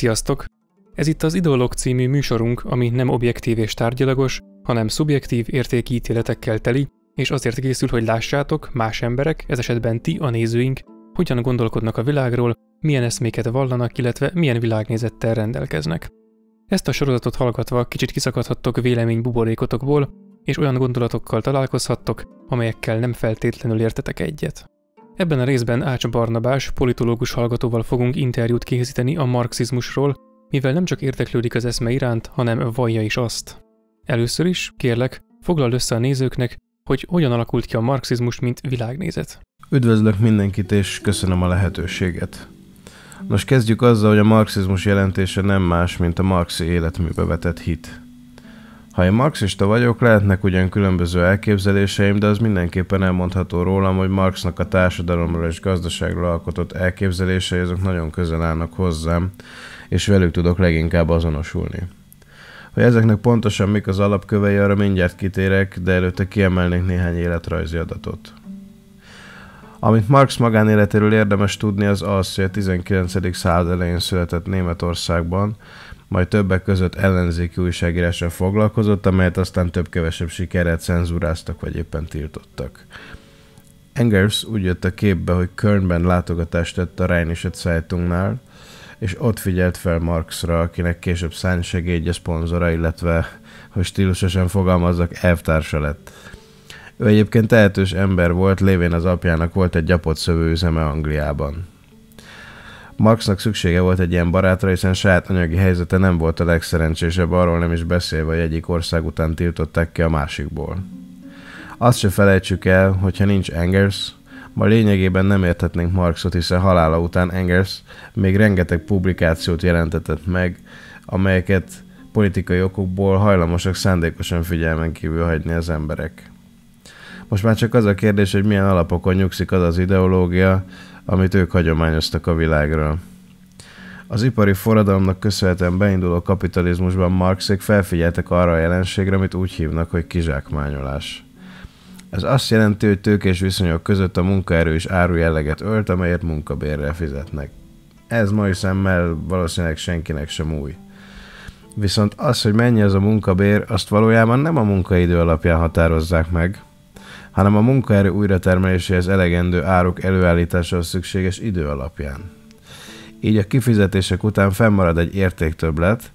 Sziasztok! Ez itt az Ideolog című műsorunk, ami nem objektív és tárgyalagos, hanem szubjektív értékítéletekkel teli, és azért készül, hogy lássátok, más emberek, ez esetben ti, a nézőink, hogyan gondolkodnak a világról, milyen eszméket vallanak, illetve milyen világnézettel rendelkeznek. Ezt a sorozatot hallgatva kicsit kiszakadhattok vélemény buborékotokból, és olyan gondolatokkal találkozhattok, amelyekkel nem feltétlenül értetek egyet. Ebben a részben Ács Barnabás, politológus hallgatóval fogunk interjút készíteni a marxizmusról, mivel nem csak érdeklődik az eszme iránt, hanem vallja is azt. Először is, kérlek, foglald össze a nézőknek, hogy hogyan alakult ki a marxizmus, mint világnézet. Üdvözlök mindenkit, és köszönöm a lehetőséget. Nos, kezdjük azzal, hogy a marxizmus jelentése nem más, mint a marxi életműbe vetett hit. Ha én marxista vagyok, lehetnek ugyan különböző elképzeléseim, de az mindenképpen elmondható rólam, hogy Marxnak a társadalomról és gazdaságról alkotott elképzelései azok nagyon közel állnak hozzám, és velük tudok leginkább azonosulni. Hogy ezeknek pontosan mik az alapkövei, arra mindjárt kitérek, de előtte kiemelnék néhány életrajzi adatot. Amit Marx magánéletéről érdemes tudni, az az, hogy a 19. század elején született Németországban, majd többek között ellenzéki újságírással foglalkozott, amelyet aztán több-kevesebb sikerrel cenzúráztak vagy éppen tiltottak. Engels úgy jött a képbe, hogy Kölnben látogatást tett a Rheinische Zeitungnál, és ott figyelt fel Marxra, akinek később szánysegédje szponzora, illetve, hogy stílusosan fogalmazzak, elvtársa lett. Ő egyébként tehetős ember volt, lévén az apjának volt egy gyapott szövőüzeme Angliában. Marxnak szüksége volt egy ilyen barátra, hiszen saját anyagi helyzete nem volt a legszerencsésebb, arról nem is beszélve, hogy egyik ország után tiltották ki a másikból. Azt se felejtsük el, hogyha nincs Engels, ma lényegében nem érthetnénk Marxot, hiszen halála után Engels még rengeteg publikációt jelentetett meg, amelyeket politikai okokból hajlamosak szándékosan figyelmen kívül hagyni az emberek. Most már csak az a kérdés, hogy milyen alapokon nyugszik az az ideológia, amit ők hagyományoztak a világról. Az ipari forradalomnak köszönhetően beinduló kapitalizmusban Marxék felfigyeltek arra a jelenségre, amit úgy hívnak, hogy kizsákmányolás. Ez azt jelenti, hogy tőkés viszonyok között a munkaerő is áru jelleget ölt, amelyet munkabérrel fizetnek. Ez mai szemmel valószínűleg senkinek sem új. Viszont az, hogy mennyi az a munkabér, azt valójában nem a munkaidő alapján határozzák meg, hanem a munkaerő újratermeléséhez elegendő áruk előállításához szükséges idő alapján. Így a kifizetések után fennmarad egy értéktöblet,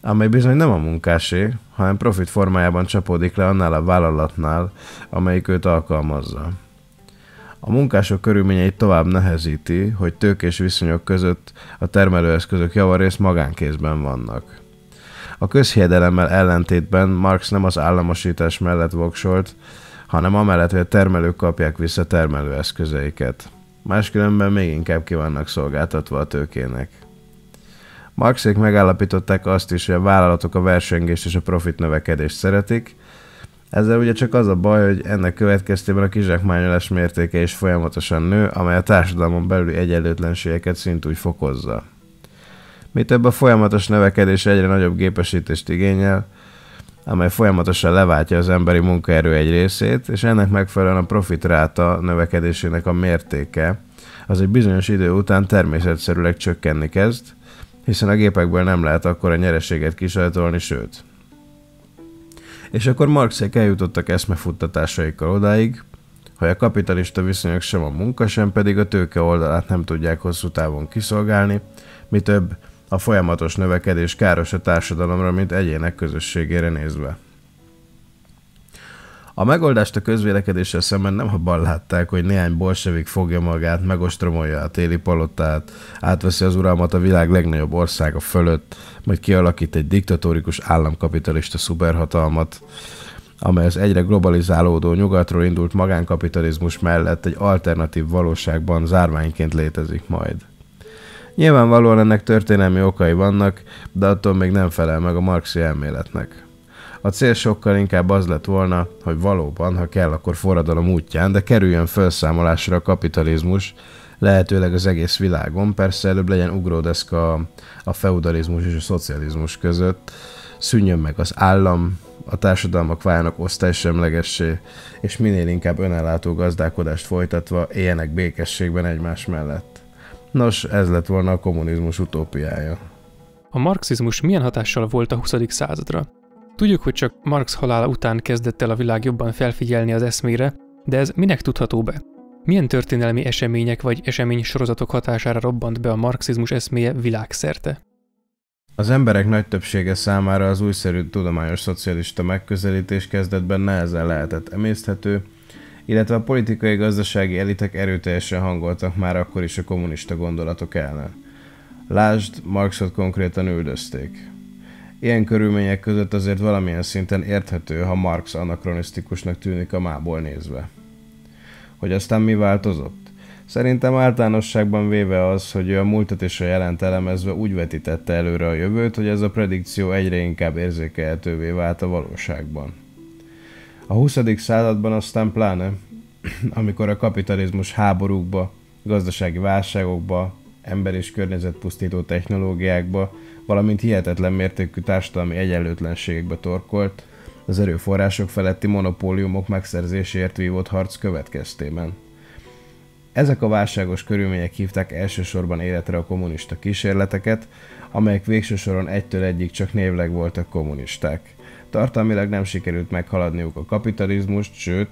amely bizony nem a munkásé, hanem profit formájában csapódik le annál a vállalatnál, amelyik őt alkalmazza. A munkások körülményeit tovább nehezíti, hogy tőkés viszonyok között a termelőeszközök javarészt magánkézben vannak. A közhiedelemmel ellentétben Marx nem az államosítás mellett voksolt, hanem amellett, hogy a termelők kapják vissza termelőeszközeiket. Máskülönben még inkább ki vannak szolgáltatva a tőkének. Marxék megállapították azt is, hogy a vállalatok a versengést és a profit növekedést szeretik, ezzel ugye csak az a baj, hogy ennek következtében a kizsákmányolás mértéke is folyamatosan nő, amely a társadalmon belüli egyenlőtlenségeket szintúgy fokozza. Mi több a folyamatos növekedés egyre nagyobb gépesítést igényel, amely folyamatosan leváltja az emberi munkaerő egy részét, és ennek megfelelően a profitráta növekedésének a mértéke az egy bizonyos idő után természetszerűleg csökkenni kezd, hiszen a gépekből nem lehet akkor a nyereséget kisajtolni, sőt. És akkor Marxék eljutottak eszmefuttatásaikkal odáig, hogy a kapitalista viszonyok sem a munka, sem pedig a tőke oldalát nem tudják hosszú távon kiszolgálni, mi több, a folyamatos növekedés káros a társadalomra, mint egyének közösségére nézve. A megoldást a közvélekedéssel szemben nem abban látták, hogy néhány bolsevik fogja magát, megostromolja a téli palotát, átveszi az uralmat a világ legnagyobb országa fölött, majd kialakít egy diktatórikus államkapitalista szuperhatalmat, amely az egyre globalizálódó nyugatról indult magánkapitalizmus mellett egy alternatív valóságban zárványként létezik majd. Nyilvánvalóan ennek történelmi okai vannak, de attól még nem felel meg a marxi elméletnek. A cél sokkal inkább az lett volna, hogy valóban, ha kell, akkor forradalom útján, de kerüljön felszámolásra a kapitalizmus, lehetőleg az egész világon, persze előbb legyen ugródeszka a, a feudalizmus és a szocializmus között, szűnjön meg az állam, a társadalmak váljanak osztálysemlegessé, és minél inkább önellátó gazdálkodást folytatva éljenek békességben egymás mellett. Nos, ez lett volna a kommunizmus utópiája. a marxizmus milyen hatással volt a 20. századra? Tudjuk, hogy csak Marx halála után kezdett el a világ jobban felfigyelni az eszmére, de ez minek tudható be? Milyen történelmi események vagy esemény sorozatok hatására robbant be a marxizmus eszméje világszerte? Az emberek nagy többsége számára az újszerű tudományos szocialista megközelítés kezdetben nehezen lehetett emészthető, illetve a politikai gazdasági elitek erőteljesen hangoltak már akkor is a kommunista gondolatok ellen. Lásd, Marxot konkrétan üldözték. Ilyen körülmények között azért valamilyen szinten érthető, ha Marx anakronisztikusnak tűnik a mából nézve. Hogy aztán mi változott? Szerintem általánosságban véve az, hogy ő a múltat és a jelent elemezve úgy vetítette előre a jövőt, hogy ez a predikció egyre inkább érzékelhetővé vált a valóságban. A 20. században aztán pláne, amikor a kapitalizmus háborúkba, gazdasági válságokba, ember és környezetpusztító technológiákba, valamint hihetetlen mértékű társadalmi egyenlőtlenségekbe torkolt, az erőforrások feletti monopóliumok megszerzéséért vívott harc következtében. Ezek a válságos körülmények hívták elsősorban életre a kommunista kísérleteket, amelyek végső soron egytől egyig csak névleg voltak kommunisták. Tartalmilag nem sikerült meghaladniuk a kapitalizmust, sőt,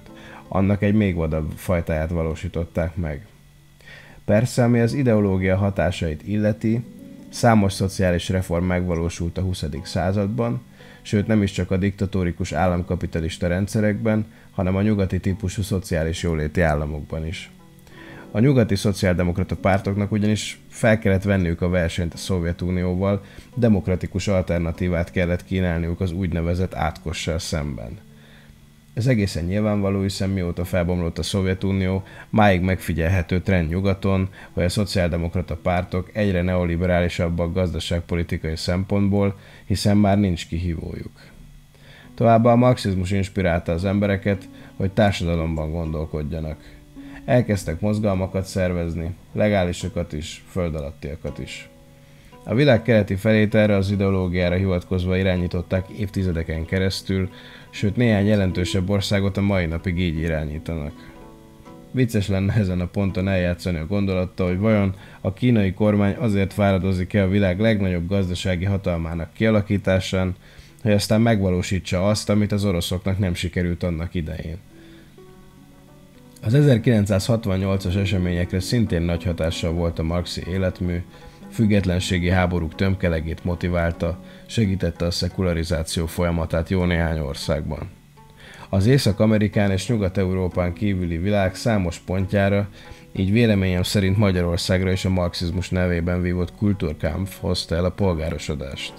annak egy még vadabb fajtáját valósították meg. Persze, ami az ideológia hatásait illeti, számos szociális reform megvalósult a 20. században, sőt nem is csak a diktatórikus államkapitalista rendszerekben, hanem a nyugati típusú szociális jóléti államokban is. A nyugati szociáldemokrata pártoknak ugyanis fel kellett venniük a versenyt a Szovjetunióval, demokratikus alternatívát kellett kínálniuk az úgynevezett átkossal szemben. Ez egészen nyilvánvaló, hiszen mióta felbomlott a Szovjetunió, máig megfigyelhető trend nyugaton, hogy a szociáldemokrata pártok egyre neoliberálisabbak gazdaságpolitikai szempontból, hiszen már nincs kihívójuk. Továbbá a marxizmus inspirálta az embereket, hogy társadalomban gondolkodjanak. Elkezdtek mozgalmakat szervezni, legálisokat is, föld alattiakat is. A világ keleti felét erre az ideológiára hivatkozva irányították évtizedeken keresztül, sőt néhány jelentősebb országot a mai napig így irányítanak. Vicces lenne ezen a ponton eljátszani a gondolattal, hogy vajon a kínai kormány azért fáradozik-e a világ legnagyobb gazdasági hatalmának kialakításán, hogy aztán megvalósítsa azt, amit az oroszoknak nem sikerült annak idején. Az 1968-as eseményekre szintén nagy hatással volt a marxi életmű, függetlenségi háborúk tömkelegét motiválta, segítette a szekularizáció folyamatát jó néhány országban. Az Észak-Amerikán és Nyugat-Európán kívüli világ számos pontjára, így véleményem szerint Magyarországra is a marxizmus nevében vívott kultúrkampf hozta el a polgárosodást.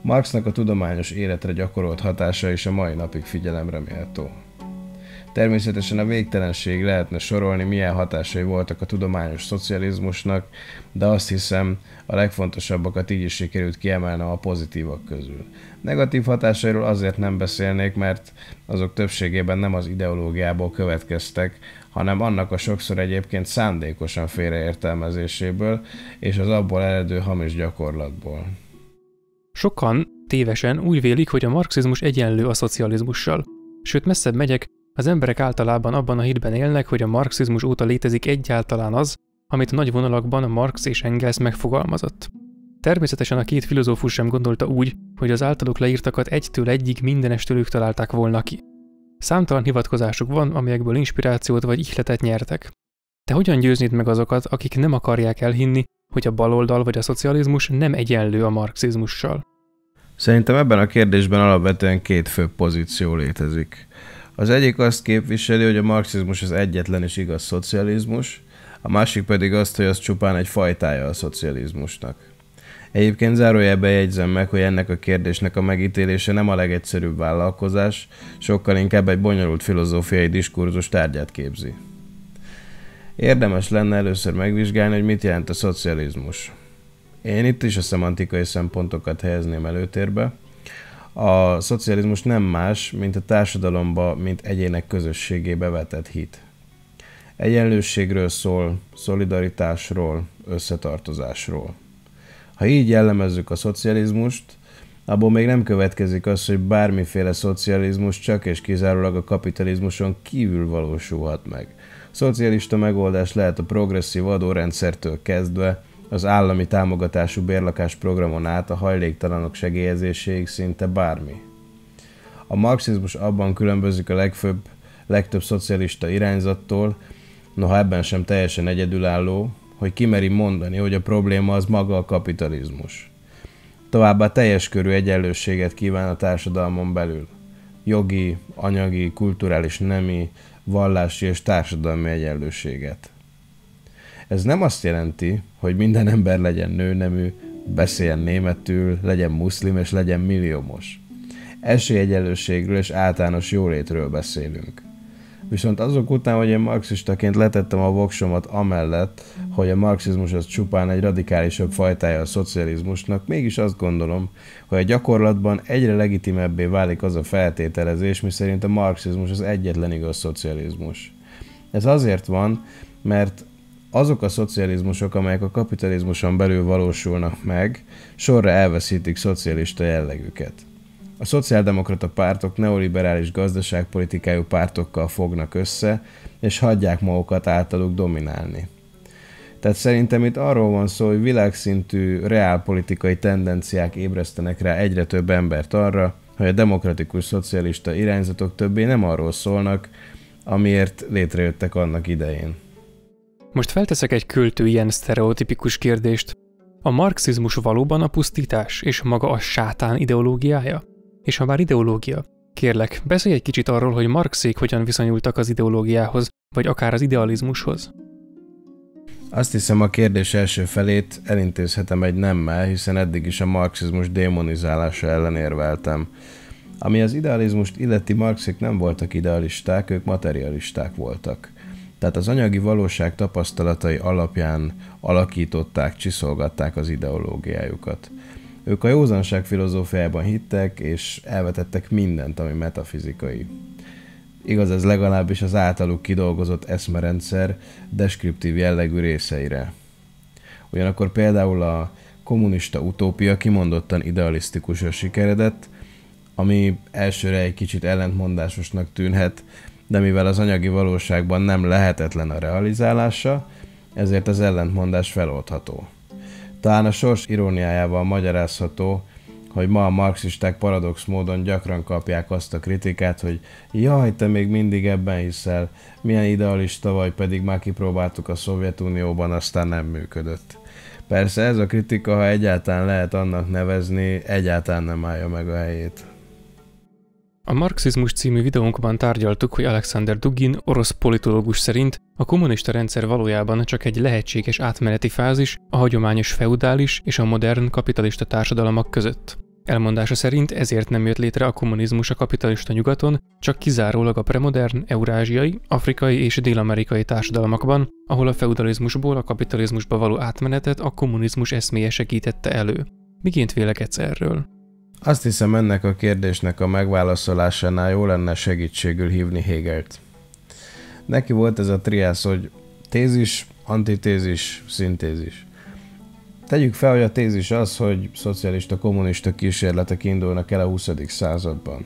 Marxnak a tudományos életre gyakorolt hatása is a mai napig figyelemre méltó. Természetesen a végtelenség lehetne sorolni, milyen hatásai voltak a tudományos szocializmusnak, de azt hiszem, a legfontosabbakat így is sikerült kiemelnem a pozitívak közül. Negatív hatásairól azért nem beszélnék, mert azok többségében nem az ideológiából következtek, hanem annak a sokszor egyébként szándékosan félreértelmezéséből és az abból eredő hamis gyakorlatból. Sokan tévesen úgy vélik, hogy a marxizmus egyenlő a szocializmussal. Sőt, messzebb megyek, az emberek általában abban a hitben élnek, hogy a marxizmus óta létezik egyáltalán az, amit nagy vonalakban Marx és Engels megfogalmazott. Természetesen a két filozófus sem gondolta úgy, hogy az általuk leírtakat egytől egyig mindenestől ők találták volna ki. Számtalan hivatkozásuk van, amelyekből inspirációt vagy ihletet nyertek. De hogyan győznéd meg azokat, akik nem akarják elhinni, hogy a baloldal vagy a szocializmus nem egyenlő a marxizmussal? Szerintem ebben a kérdésben alapvetően két fő pozíció létezik. Az egyik azt képviseli, hogy a marxizmus az egyetlen és igaz szocializmus, a másik pedig azt, hogy az csupán egy fajtája a szocializmusnak. Egyébként zárójelben jegyzem meg, hogy ennek a kérdésnek a megítélése nem a legegyszerűbb vállalkozás, sokkal inkább egy bonyolult filozófiai diskurzus tárgyát képzi. Érdemes lenne először megvizsgálni, hogy mit jelent a szocializmus. Én itt is a szemantikai szempontokat helyezném előtérbe, a szocializmus nem más, mint a társadalomba, mint egyének közösségébe vetett hit. Egyenlőségről szól, szolidaritásról, összetartozásról. Ha így jellemezzük a szocializmust, abból még nem következik az, hogy bármiféle szocializmus csak és kizárólag a kapitalizmuson kívül valósulhat meg. Szocialista megoldás lehet a progresszív adórendszertől kezdve, az állami támogatású bérlakás programon át a hajléktalanok segélyezéséig szinte bármi. A marxizmus abban különbözik a legfőbb, legtöbb szocialista irányzattól, noha ebben sem teljesen egyedülálló, hogy kimeri mondani, hogy a probléma az maga a kapitalizmus. Továbbá teljes körű egyenlőséget kíván a társadalmon belül. Jogi, anyagi, kulturális, nemi, vallási és társadalmi egyenlőséget. Ez nem azt jelenti, hogy minden ember legyen nőnemű, beszéljen németül, legyen muszlim és legyen milliómos. Esélyegyenlőségről és általános jólétről beszélünk. Viszont azok után, hogy én marxistaként letettem a voksomat amellett, hogy a marxizmus az csupán egy radikálisabb fajtája a szocializmusnak, mégis azt gondolom, hogy a gyakorlatban egyre legitimebbé válik az a feltételezés, miszerint a marxizmus az egyetlen igaz szocializmus. Ez azért van, mert azok a szocializmusok, amelyek a kapitalizmuson belül valósulnak meg, sorra elveszítik szocialista jellegüket. A szociáldemokrata pártok neoliberális gazdaságpolitikájú pártokkal fognak össze, és hagyják magukat általuk dominálni. Tehát szerintem itt arról van szó, hogy világszintű reálpolitikai tendenciák ébresztenek rá egyre több embert arra, hogy a demokratikus szocialista irányzatok többé nem arról szólnak, amiért létrejöttek annak idején. Most felteszek egy költő ilyen sztereotipikus kérdést. A marxizmus valóban a pusztítás és maga a sátán ideológiája? És ha már ideológia, kérlek, beszélj egy kicsit arról, hogy Marxék hogyan viszonyultak az ideológiához, vagy akár az idealizmushoz. Azt hiszem a kérdés első felét elintézhetem egy nemmel, hiszen eddig is a marxizmus démonizálása ellen érveltem. Ami az idealizmust illeti, Marxék nem voltak idealisták, ők materialisták voltak. Tehát az anyagi valóság tapasztalatai alapján alakították, csiszolgatták az ideológiájukat. Ők a józanság filozófiában hittek, és elvetettek mindent, ami metafizikai. Igaz ez legalábbis az általuk kidolgozott eszmerendszer deskriptív jellegű részeire. Ugyanakkor például a kommunista utópia kimondottan idealisztikusra sikeredett, ami elsőre egy kicsit ellentmondásosnak tűnhet, de mivel az anyagi valóságban nem lehetetlen a realizálása, ezért az ellentmondás feloldható. Talán a sors iróniájával magyarázható, hogy ma a marxisták paradox módon gyakran kapják azt a kritikát, hogy jaj, te még mindig ebben hiszel, milyen idealista vagy, pedig már kipróbáltuk a Szovjetunióban, aztán nem működött. Persze ez a kritika, ha egyáltalán lehet annak nevezni, egyáltalán nem állja meg a helyét. A Marxizmus című videónkban tárgyaltuk, hogy Alexander Dugin, orosz politológus szerint a kommunista rendszer valójában csak egy lehetséges átmeneti fázis a hagyományos feudális és a modern kapitalista társadalmak között. Elmondása szerint ezért nem jött létre a kommunizmus a kapitalista nyugaton, csak kizárólag a premodern, eurázsiai, afrikai és dél-amerikai társadalmakban, ahol a feudalizmusból a kapitalizmusba való átmenetet a kommunizmus eszméje segítette elő. Miként vélekedsz erről? Azt hiszem ennek a kérdésnek a megválaszolásánál jó lenne segítségül hívni Hegelt. Neki volt ez a triász, hogy tézis, antitézis, szintézis. Tegyük fel, hogy a tézis az, hogy szocialista-kommunista kísérletek indulnak el a 20. században.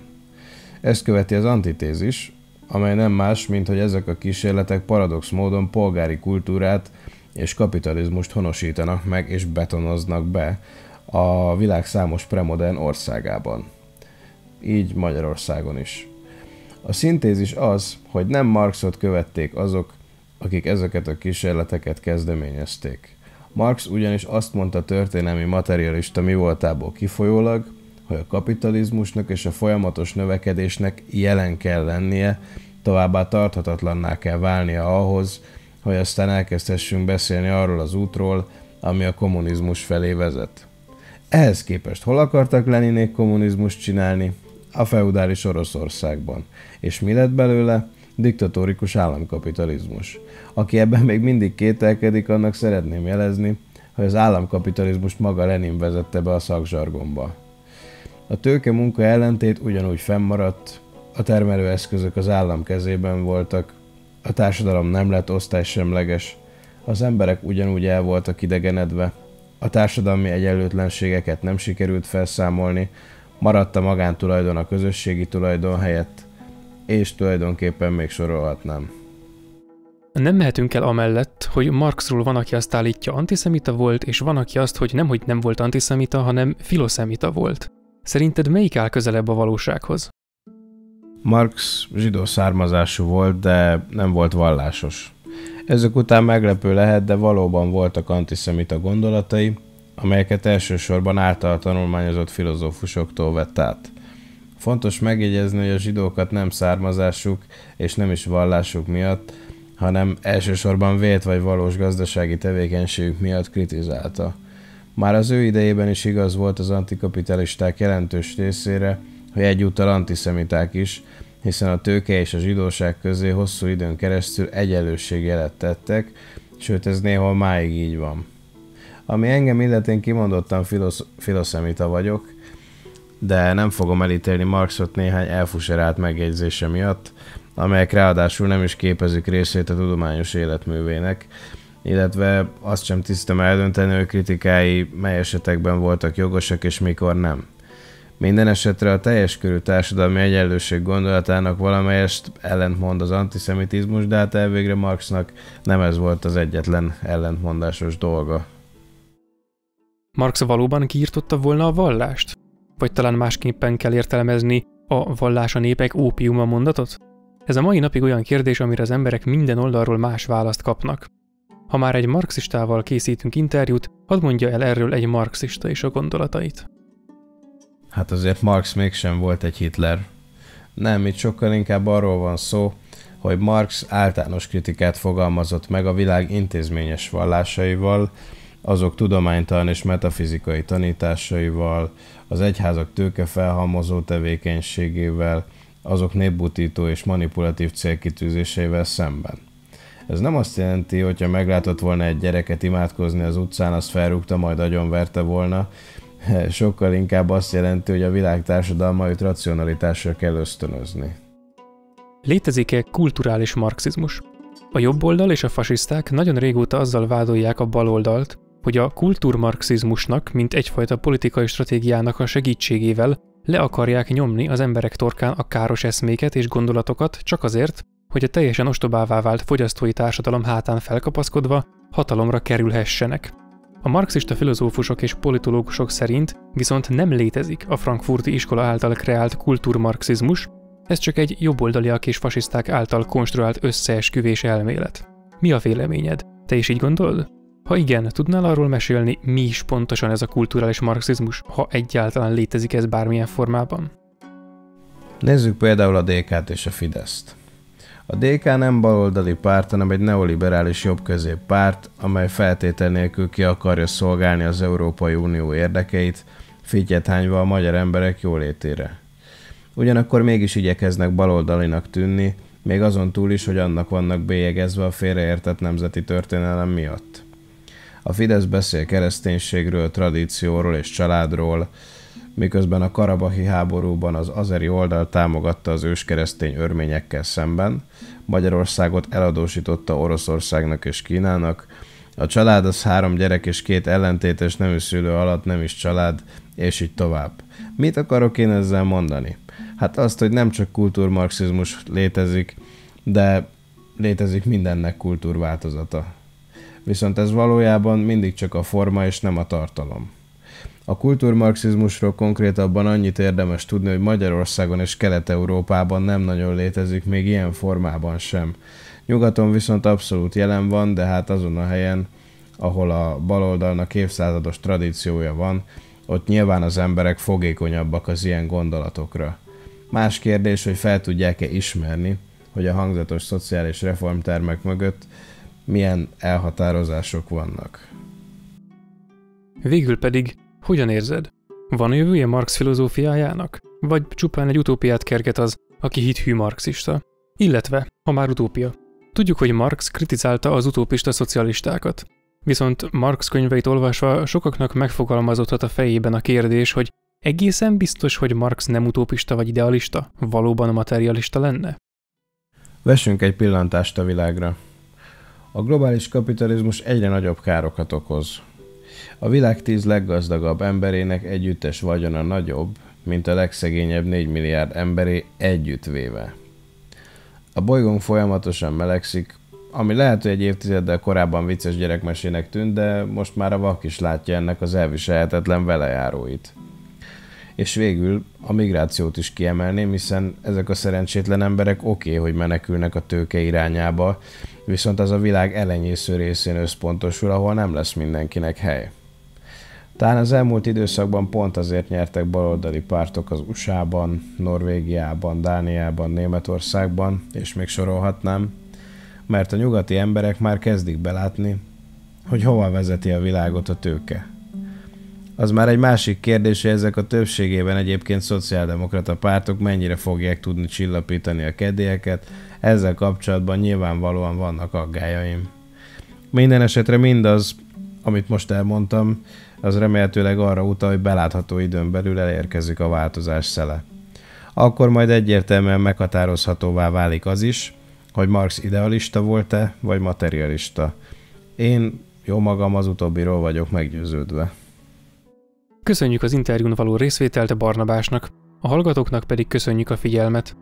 Ezt követi az antitézis, amely nem más, mint hogy ezek a kísérletek paradox módon polgári kultúrát és kapitalizmust honosítanak meg és betonoznak be a világ számos premodern országában. Így Magyarországon is. A szintézis az, hogy nem Marxot követték azok, akik ezeket a kísérleteket kezdeményezték. Marx ugyanis azt mondta történelmi materialista mi voltából kifolyólag, hogy a kapitalizmusnak és a folyamatos növekedésnek jelen kell lennie, továbbá tarthatatlanná kell válnia ahhoz, hogy aztán elkezdhessünk beszélni arról az útról, ami a kommunizmus felé vezet. Ehhez képest hol akartak Leninék kommunizmust csinálni? A feudális Oroszországban. És mi lett belőle? Diktatórikus államkapitalizmus. Aki ebben még mindig kételkedik, annak szeretném jelezni, hogy az államkapitalizmust maga Lenin vezette be a szakzsargomba. A tőke munka ellentét ugyanúgy fennmaradt, a termelőeszközök az állam kezében voltak, a társadalom nem lett osztálysemleges, az emberek ugyanúgy el voltak idegenedve, a társadalmi egyenlőtlenségeket nem sikerült felszámolni, maradt a magántulajdon a közösségi tulajdon helyett, és tulajdonképpen még sorolhatnám. nem mehetünk el amellett, hogy Marxról van, aki azt állítja antiszemita volt, és van, aki azt, hogy nem, hogy nem volt antiszemita, hanem filoszemita volt. Szerinted melyik áll közelebb a valósághoz? Marx zsidó származású volt, de nem volt vallásos. Ezek után meglepő lehet, de valóban voltak antiszemita gondolatai, amelyeket elsősorban által tanulmányozott filozófusoktól vett át. Fontos megjegyezni, hogy a zsidókat nem származásuk és nem is vallásuk miatt, hanem elsősorban vélt vagy valós gazdasági tevékenységük miatt kritizálta. Már az ő idejében is igaz volt az antikapitalisták jelentős részére, hogy egyúttal antiszemiták is, hiszen a tőke és a zsidóság közé hosszú időn keresztül egyenlőségjelet tettek, sőt ez néhol máig így van. Ami engem illet, én kimondottan filosz- filoszemita vagyok, de nem fogom elítélni Marxot néhány elfuserált megjegyzése miatt, amelyek ráadásul nem is képezik részét a tudományos életművének, illetve azt sem tisztem eldönteni, hogy kritikái mely esetekben voltak jogosak és mikor nem. Minden esetre a teljes körű társadalmi egyenlőség gondolatának valamelyest ellentmond az antiszemitizmus, de hát elvégre Marxnak nem ez volt az egyetlen ellentmondásos dolga. Marx valóban kiirtotta volna a vallást? Vagy talán másképpen kell értelmezni a vallás a népek ópiuma mondatot? Ez a mai napig olyan kérdés, amire az emberek minden oldalról más választ kapnak. Ha már egy marxistával készítünk interjút, hadd mondja el erről egy marxista is a gondolatait. Hát azért Marx mégsem volt egy Hitler. Nem, itt sokkal inkább arról van szó, hogy Marx általános kritikát fogalmazott meg a világ intézményes vallásaival, azok tudománytalan és metafizikai tanításaival, az egyházak tőke felhalmozó tevékenységével, azok népbutító és manipulatív célkitűzéseivel szemben. Ez nem azt jelenti, hogyha meglátott volna egy gyereket imádkozni az utcán, azt felrúgta, majd agyonverte volna, sokkal inkább azt jelenti, hogy a világ társadalmait racionalitásra kell ösztönözni. Létezik-e kulturális marxizmus? A jobboldal és a fasiszták nagyon régóta azzal vádolják a baloldalt, hogy a kulturmarxizmusnak, mint egyfajta politikai stratégiának a segítségével le akarják nyomni az emberek torkán a káros eszméket és gondolatokat csak azért, hogy a teljesen ostobává vált fogyasztói társadalom hátán felkapaszkodva hatalomra kerülhessenek. A marxista filozófusok és politológusok szerint viszont nem létezik a frankfurti iskola által kreált kulturmarxizmus, ez csak egy jobboldaliak és fasiszták által konstruált összeesküvés elmélet. Mi a véleményed? Te is így gondolod? Ha igen, tudnál arról mesélni, mi is pontosan ez a kulturális marxizmus, ha egyáltalán létezik ez bármilyen formában? Nézzük például a DK-t és a Fideszt. A DK nem baloldali párt, hanem egy neoliberális jobbközép párt, amely feltétel nélkül ki akarja szolgálni az Európai Unió érdekeit, fityet hányva a magyar emberek jólétére. Ugyanakkor mégis igyekeznek baloldalinak tűnni, még azon túl is, hogy annak vannak bélyegezve a félreértett nemzeti történelem miatt. A Fidesz beszél kereszténységről, tradícióról és családról, miközben a karabahi háborúban az azeri oldal támogatta az őskeresztény örményekkel szemben, Magyarországot eladósította Oroszországnak és Kínának, a család az három gyerek és két ellentétes nemű szülő alatt nem is család, és így tovább. Mit akarok én ezzel mondani? Hát azt, hogy nem csak kultúrmarxizmus létezik, de létezik mindennek kultúrváltozata. Viszont ez valójában mindig csak a forma és nem a tartalom. A kultúrmarxizmusról konkrétabban annyit érdemes tudni, hogy Magyarországon és Kelet-Európában nem nagyon létezik még ilyen formában sem. Nyugaton viszont abszolút jelen van, de hát azon a helyen, ahol a baloldalnak évszázados tradíciója van, ott nyilván az emberek fogékonyabbak az ilyen gondolatokra. Más kérdés, hogy fel tudják-e ismerni, hogy a hangzatos szociális reformtermek mögött milyen elhatározások vannak. Végül pedig hogyan érzed? Van jövője Marx filozófiájának? Vagy csupán egy utópiát kerget az, aki hithű marxista? Illetve, ha már utópia. Tudjuk, hogy Marx kritizálta az utópista szocialistákat. Viszont Marx könyveit olvasva sokaknak megfogalmazódhat a fejében a kérdés, hogy egészen biztos, hogy Marx nem utópista vagy idealista, valóban materialista lenne? Vessünk egy pillantást a világra. A globális kapitalizmus egyre nagyobb károkat okoz. A világ tíz leggazdagabb emberének együttes vagyona nagyobb, mint a legszegényebb 4 milliárd emberé együttvéve. A bolygón folyamatosan melegszik, ami lehet, hogy egy évtizeddel korábban vicces gyerekmesének tűnt, de most már a vak is látja ennek az elviselhetetlen velejáróit. És végül a migrációt is kiemelném, hiszen ezek a szerencsétlen emberek oké, okay, hogy menekülnek a tőke irányába, viszont az a világ elenyésző részén összpontosul, ahol nem lesz mindenkinek hely. Talán az elmúlt időszakban pont azért nyertek baloldali pártok az USA-ban, Norvégiában, Dániában, Németországban, és még sorolhatnám, mert a nyugati emberek már kezdik belátni, hogy hova vezeti a világot a tőke. Az már egy másik kérdés, hogy ezek a többségében egyébként szociáldemokrata pártok mennyire fogják tudni csillapítani a kedélyeket, ezzel kapcsolatban nyilvánvalóan vannak aggájaim. Minden esetre mindaz, amit most elmondtam, az remélhetőleg arra utal, hogy belátható időn belül elérkezik a változás szele. Akkor majd egyértelműen meghatározhatóvá válik az is, hogy Marx idealista volt-e, vagy materialista. Én jó magam az utóbbiról vagyok meggyőződve. Köszönjük az interjún való részvételt Barnabásnak, a hallgatóknak pedig köszönjük a figyelmet.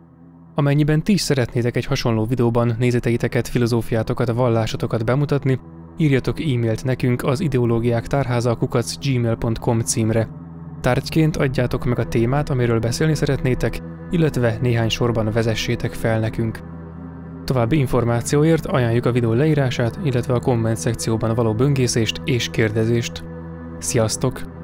Amennyiben ti is szeretnétek egy hasonló videóban nézeteiteket, filozófiátokat, vallásotokat bemutatni, írjatok e-mailt nekünk az ideológiák tárháza kukac gmail.com címre. Tárgyként adjátok meg a témát, amiről beszélni szeretnétek, illetve néhány sorban vezessétek fel nekünk. További információért ajánljuk a videó leírását, illetve a komment szekcióban való böngészést és kérdezést. Sziasztok!